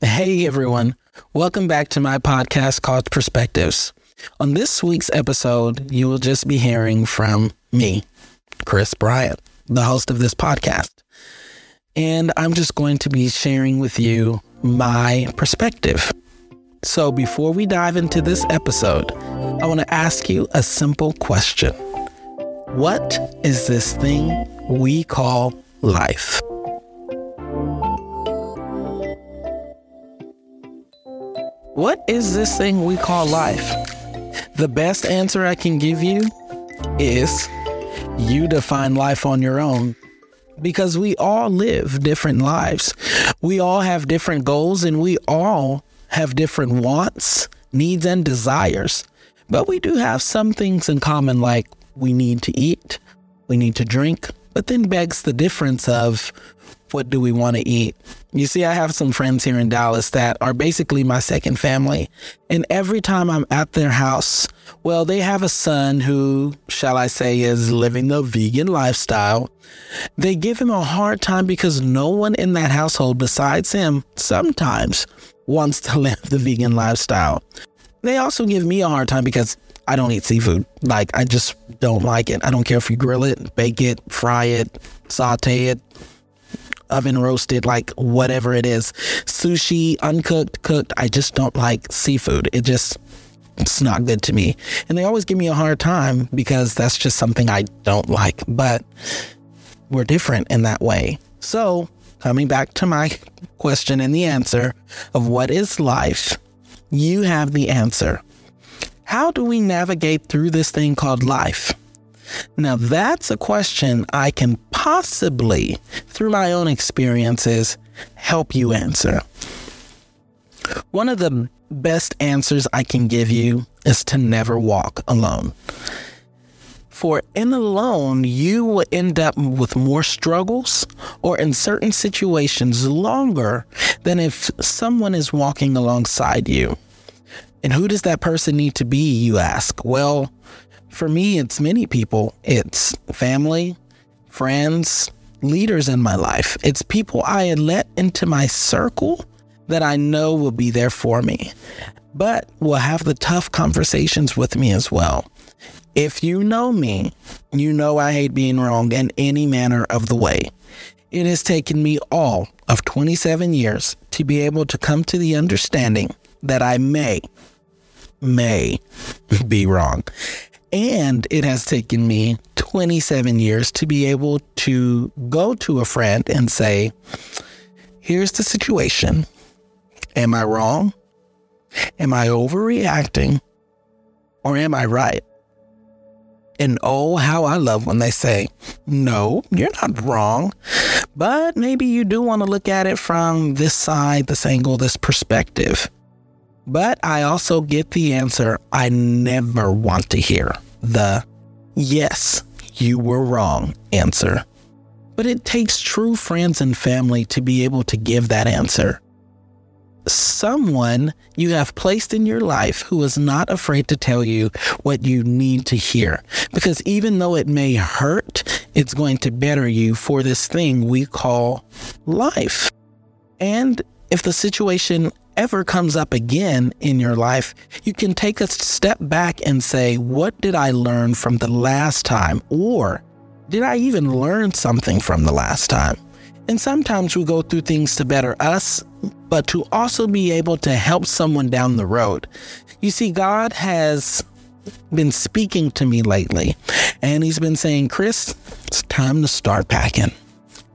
Hey everyone, welcome back to my podcast called Perspectives. On this week's episode, you will just be hearing from me, Chris Bryant, the host of this podcast. And I'm just going to be sharing with you my perspective. So before we dive into this episode, I want to ask you a simple question What is this thing we call life? What is this thing we call life? The best answer I can give you is you define life on your own because we all live different lives. We all have different goals and we all have different wants, needs, and desires. But we do have some things in common, like we need to eat, we need to drink, but then begs the difference of what do we want to eat? You see, I have some friends here in Dallas that are basically my second family. And every time I'm at their house, well, they have a son who, shall I say, is living the vegan lifestyle. They give him a hard time because no one in that household besides him sometimes wants to live the vegan lifestyle. They also give me a hard time because I don't eat seafood. Like, I just don't like it. I don't care if you grill it, bake it, fry it, saute it, oven roasted, like whatever it is. Sushi, uncooked, cooked. I just don't like seafood. It just, it's not good to me. And they always give me a hard time because that's just something I don't like. But we're different in that way. So, coming back to my question and the answer of what is life, you have the answer. How do we navigate through this thing called life? Now, that's a question I can possibly, through my own experiences, help you answer. One of the best answers I can give you is to never walk alone. For in alone, you will end up with more struggles or in certain situations longer than if someone is walking alongside you. And who does that person need to be, you ask? Well, for me, it's many people. It's family, friends, leaders in my life. It's people I let into my circle that I know will be there for me, but will have the tough conversations with me as well. If you know me, you know I hate being wrong in any manner of the way. It has taken me all of 27 years to be able to come to the understanding that I may, may be wrong. And it has taken me 27 years to be able to go to a friend and say, here's the situation. Am I wrong? Am I overreacting? Or am I right? And oh, how I love when they say, no, you're not wrong. But maybe you do want to look at it from this side, this angle, this perspective. But I also get the answer I never want to hear the yes, you were wrong answer. But it takes true friends and family to be able to give that answer. Someone you have placed in your life who is not afraid to tell you what you need to hear. Because even though it may hurt, it's going to better you for this thing we call life. And if the situation ever comes up again in your life, you can take a step back and say, What did I learn from the last time? Or did I even learn something from the last time? And sometimes we go through things to better us, but to also be able to help someone down the road. You see, God has been speaking to me lately, and He's been saying, Chris, it's time to start packing.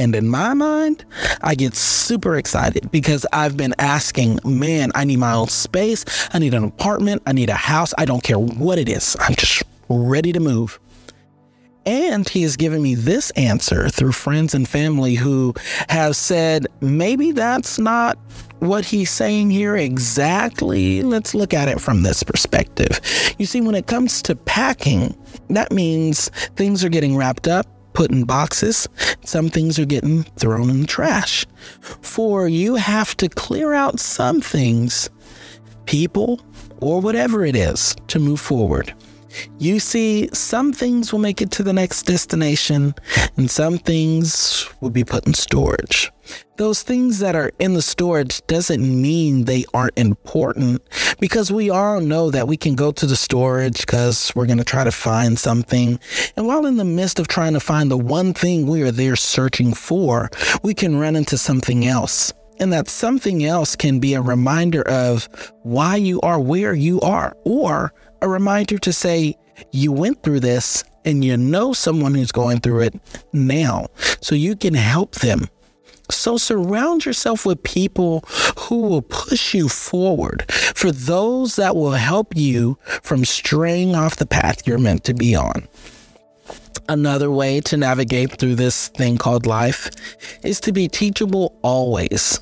And in my mind, I get super excited because I've been asking, man, I need my own space. I need an apartment. I need a house. I don't care what it is. I'm just ready to move. And he has given me this answer through friends and family who have said, maybe that's not what he's saying here exactly. Let's look at it from this perspective. You see, when it comes to packing, that means things are getting wrapped up put in boxes. Some things are getting thrown in the trash. For you have to clear out some things, people, or whatever it is, to move forward. You see, some things will make it to the next destination, and some things will be put in storage. Those things that are in the storage doesn't mean they aren't important because we all know that we can go to the storage because we're going to try to find something. And while in the midst of trying to find the one thing we are there searching for, we can run into something else. And that something else can be a reminder of why you are where you are, or a reminder to say, you went through this and you know someone who's going through it now, so you can help them. So surround yourself with people who will push you forward, for those that will help you from straying off the path you're meant to be on. Another way to navigate through this thing called life is to be teachable always.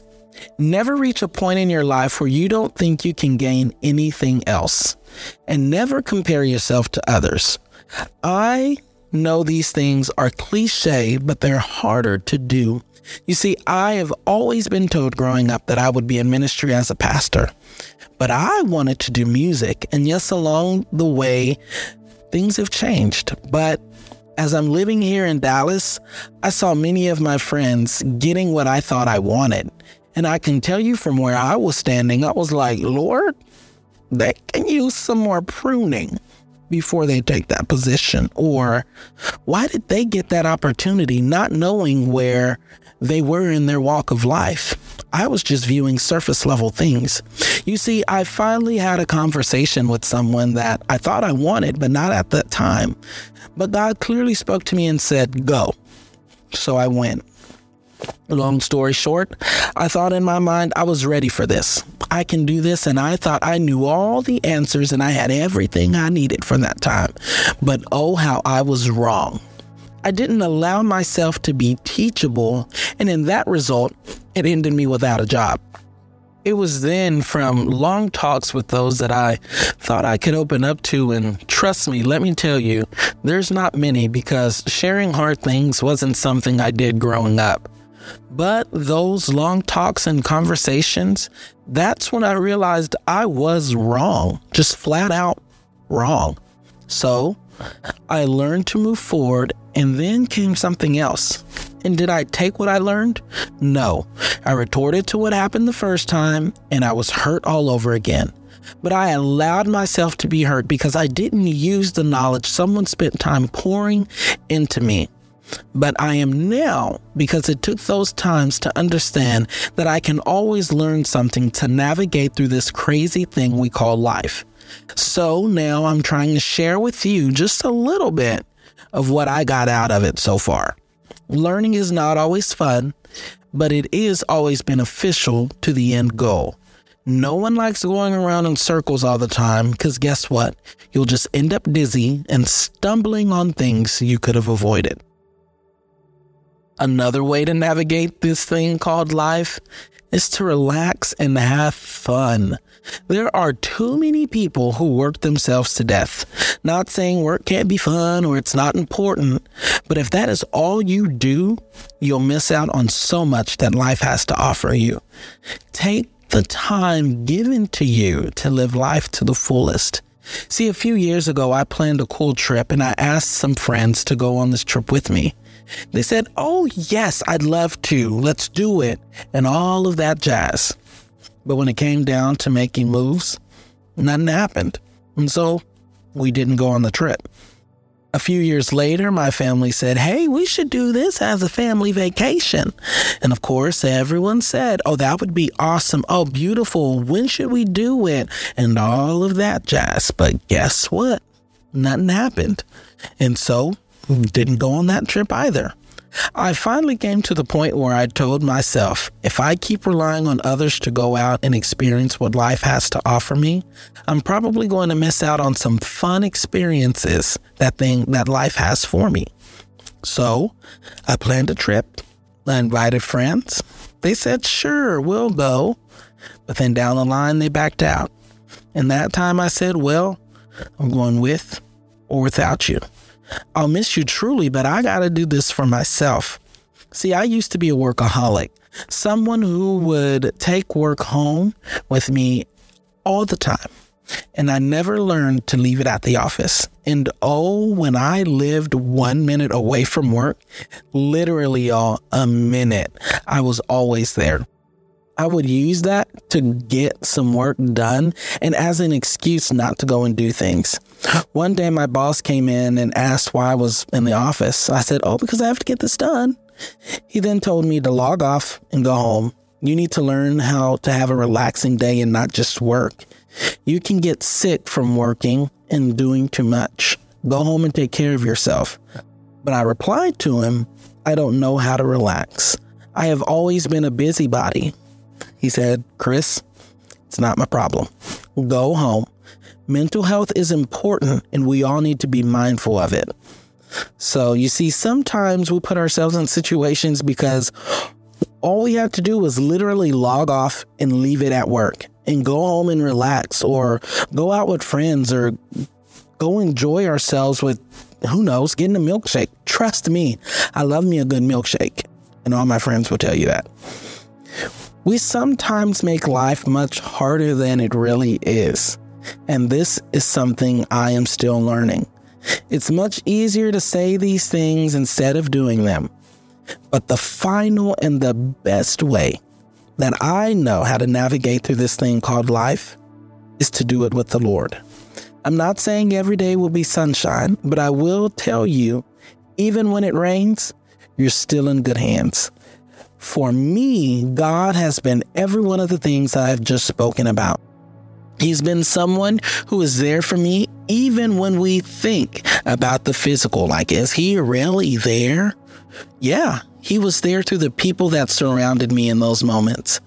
Never reach a point in your life where you don't think you can gain anything else. And never compare yourself to others. I know these things are cliche, but they're harder to do. You see, I have always been told growing up that I would be in ministry as a pastor, but I wanted to do music. And yes, along the way, things have changed. But as I'm living here in Dallas, I saw many of my friends getting what I thought I wanted. And I can tell you from where I was standing, I was like, Lord, they can use some more pruning before they take that position. Or why did they get that opportunity not knowing where they were in their walk of life? I was just viewing surface level things. You see, I finally had a conversation with someone that I thought I wanted, but not at that time. But God clearly spoke to me and said, Go. So I went. Long story short, I thought in my mind I was ready for this. I can do this, and I thought I knew all the answers and I had everything I needed from that time. But oh, how I was wrong. I didn't allow myself to be teachable, and in that result, it ended me without a job. It was then from long talks with those that I thought I could open up to, and trust me, let me tell you, there's not many because sharing hard things wasn't something I did growing up. But those long talks and conversations, that's when I realized I was wrong, just flat out wrong. So I learned to move forward, and then came something else. And did I take what I learned? No. I retorted to what happened the first time, and I was hurt all over again. But I allowed myself to be hurt because I didn't use the knowledge someone spent time pouring into me. But I am now because it took those times to understand that I can always learn something to navigate through this crazy thing we call life. So now I'm trying to share with you just a little bit of what I got out of it so far. Learning is not always fun, but it is always beneficial to the end goal. No one likes going around in circles all the time because guess what? You'll just end up dizzy and stumbling on things you could have avoided. Another way to navigate this thing called life is to relax and have fun. There are too many people who work themselves to death. Not saying work can't be fun or it's not important, but if that is all you do, you'll miss out on so much that life has to offer you. Take the time given to you to live life to the fullest. See, a few years ago, I planned a cool trip and I asked some friends to go on this trip with me. They said, Oh, yes, I'd love to. Let's do it. And all of that jazz. But when it came down to making moves, nothing happened. And so we didn't go on the trip. A few years later, my family said, Hey, we should do this as a family vacation. And of course, everyone said, Oh, that would be awesome. Oh, beautiful. When should we do it? And all of that jazz. But guess what? Nothing happened. And so didn't go on that trip either. I finally came to the point where I told myself if I keep relying on others to go out and experience what life has to offer me, I'm probably going to miss out on some fun experiences that thing that life has for me. So, I planned a trip. I invited friends. They said, "Sure, we'll go." But then down the line they backed out. And that time I said, "Well, I'm going with or without you." I'll miss you truly, but I got to do this for myself. See, I used to be a workaholic, someone who would take work home with me all the time. and I never learned to leave it at the office. And oh, when I lived one minute away from work, literally, y'all, a minute, I was always there. I would use that to get some work done and as an excuse not to go and do things. One day, my boss came in and asked why I was in the office. I said, Oh, because I have to get this done. He then told me to log off and go home. You need to learn how to have a relaxing day and not just work. You can get sick from working and doing too much. Go home and take care of yourself. But I replied to him, I don't know how to relax. I have always been a busybody. He said, Chris, it's not my problem. Go home. Mental health is important and we all need to be mindful of it. So, you see, sometimes we put ourselves in situations because all we have to do is literally log off and leave it at work and go home and relax or go out with friends or go enjoy ourselves with who knows, getting a milkshake. Trust me, I love me a good milkshake. And all my friends will tell you that. We sometimes make life much harder than it really is. And this is something I am still learning. It's much easier to say these things instead of doing them. But the final and the best way that I know how to navigate through this thing called life is to do it with the Lord. I'm not saying every day will be sunshine, but I will tell you, even when it rains, you're still in good hands. For me, God has been every one of the things I've just spoken about. He's been someone who is there for me even when we think about the physical. Like, is he really there? Yeah, he was there through the people that surrounded me in those moments.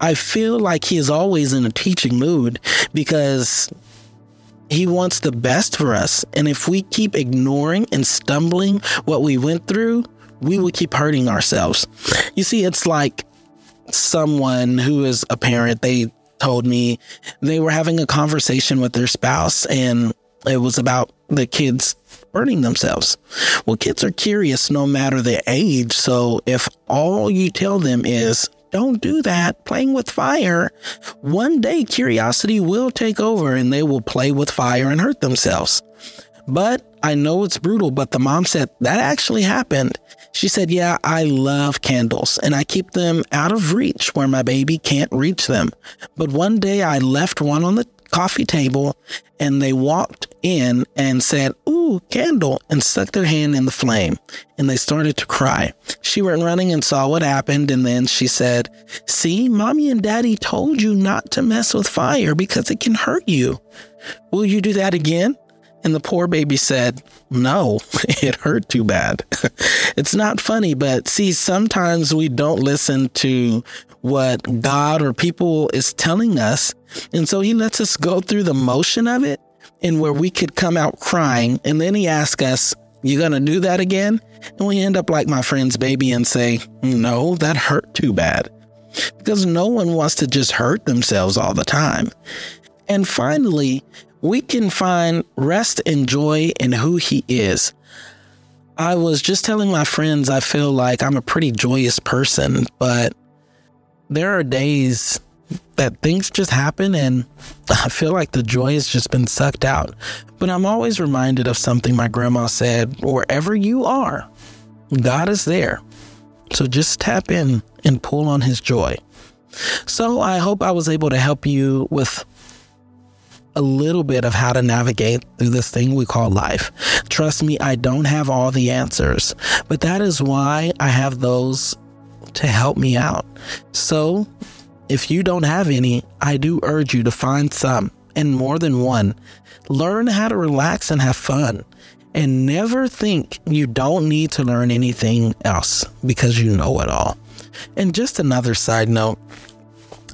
I feel like he is always in a teaching mood because he wants the best for us. And if we keep ignoring and stumbling what we went through, we will keep hurting ourselves. You see, it's like someone who is a parent, they told me they were having a conversation with their spouse and it was about the kids burning themselves. Well, kids are curious no matter their age. So if all you tell them is, don't do that, playing with fire, one day curiosity will take over and they will play with fire and hurt themselves. But I know it's brutal, but the mom said that actually happened. She said, Yeah, I love candles and I keep them out of reach where my baby can't reach them. But one day I left one on the coffee table and they walked in and said, Ooh, candle, and stuck their hand in the flame. And they started to cry. She went running and saw what happened. And then she said, See, mommy and daddy told you not to mess with fire because it can hurt you. Will you do that again? And the poor baby said, No, it hurt too bad. it's not funny, but see, sometimes we don't listen to what God or people is telling us. And so he lets us go through the motion of it and where we could come out crying. And then he asks us, You gonna do that again? And we end up like my friend's baby and say, No, that hurt too bad. Because no one wants to just hurt themselves all the time. And finally, we can find rest and joy in who he is. I was just telling my friends I feel like I'm a pretty joyous person, but there are days that things just happen and I feel like the joy has just been sucked out. But I'm always reminded of something my grandma said wherever you are, God is there. So just tap in and pull on his joy. So I hope I was able to help you with a little bit of how to navigate through this thing we call life. Trust me, I don't have all the answers, but that is why I have those to help me out. So, if you don't have any, I do urge you to find some and more than one. Learn how to relax and have fun. And never think you don't need to learn anything else because you know it all. And just another side note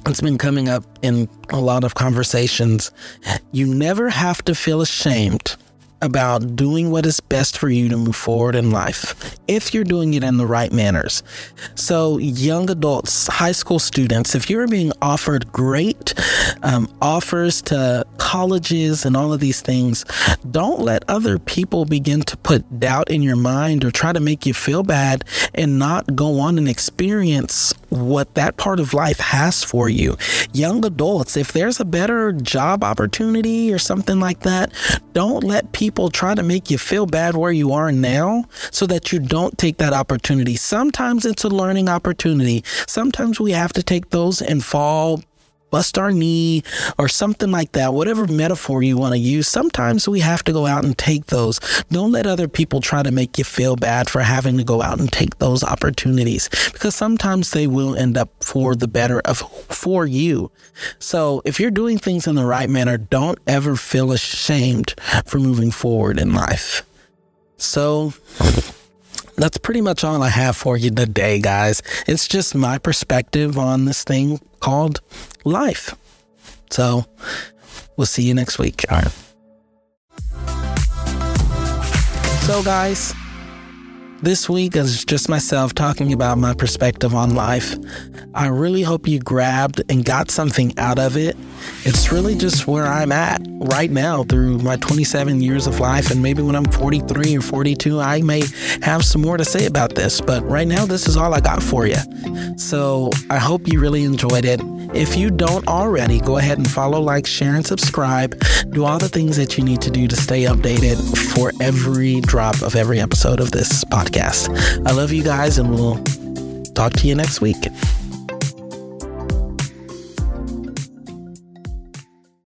it's been coming up in a lot of conversations. You never have to feel ashamed about doing what is best for you to move forward in life if you're doing it in the right manners. So, young adults, high school students, if you're being offered great um, offers to colleges and all of these things, don't let other people begin to put doubt in your mind or try to make you feel bad and not go on and experience what that part of life has for you. Young adults, if there's a better job opportunity or something like that, don't let people try to make you feel bad where you are now so that you don't take that opportunity. Sometimes it's a learning opportunity. Sometimes we have to take those and fall bust our knee or something like that, whatever metaphor you want to use, sometimes we have to go out and take those. Don't let other people try to make you feel bad for having to go out and take those opportunities because sometimes they will end up for the better of for you. So if you're doing things in the right manner, don't ever feel ashamed for moving forward in life. So that's pretty much all I have for you today, guys. It's just my perspective on this thing called life. So we'll see you next week. All right. So, guys, this week is just myself talking about my perspective on life. I really hope you grabbed and got something out of it. It's really just where I'm at right now through my 27 years of life. And maybe when I'm 43 or 42, I may have some more to say about this. But right now, this is all I got for you. So I hope you really enjoyed it. If you don't already, go ahead and follow, like, share, and subscribe. Do all the things that you need to do to stay updated for every drop of every episode of this podcast. I love you guys, and we'll talk to you next week.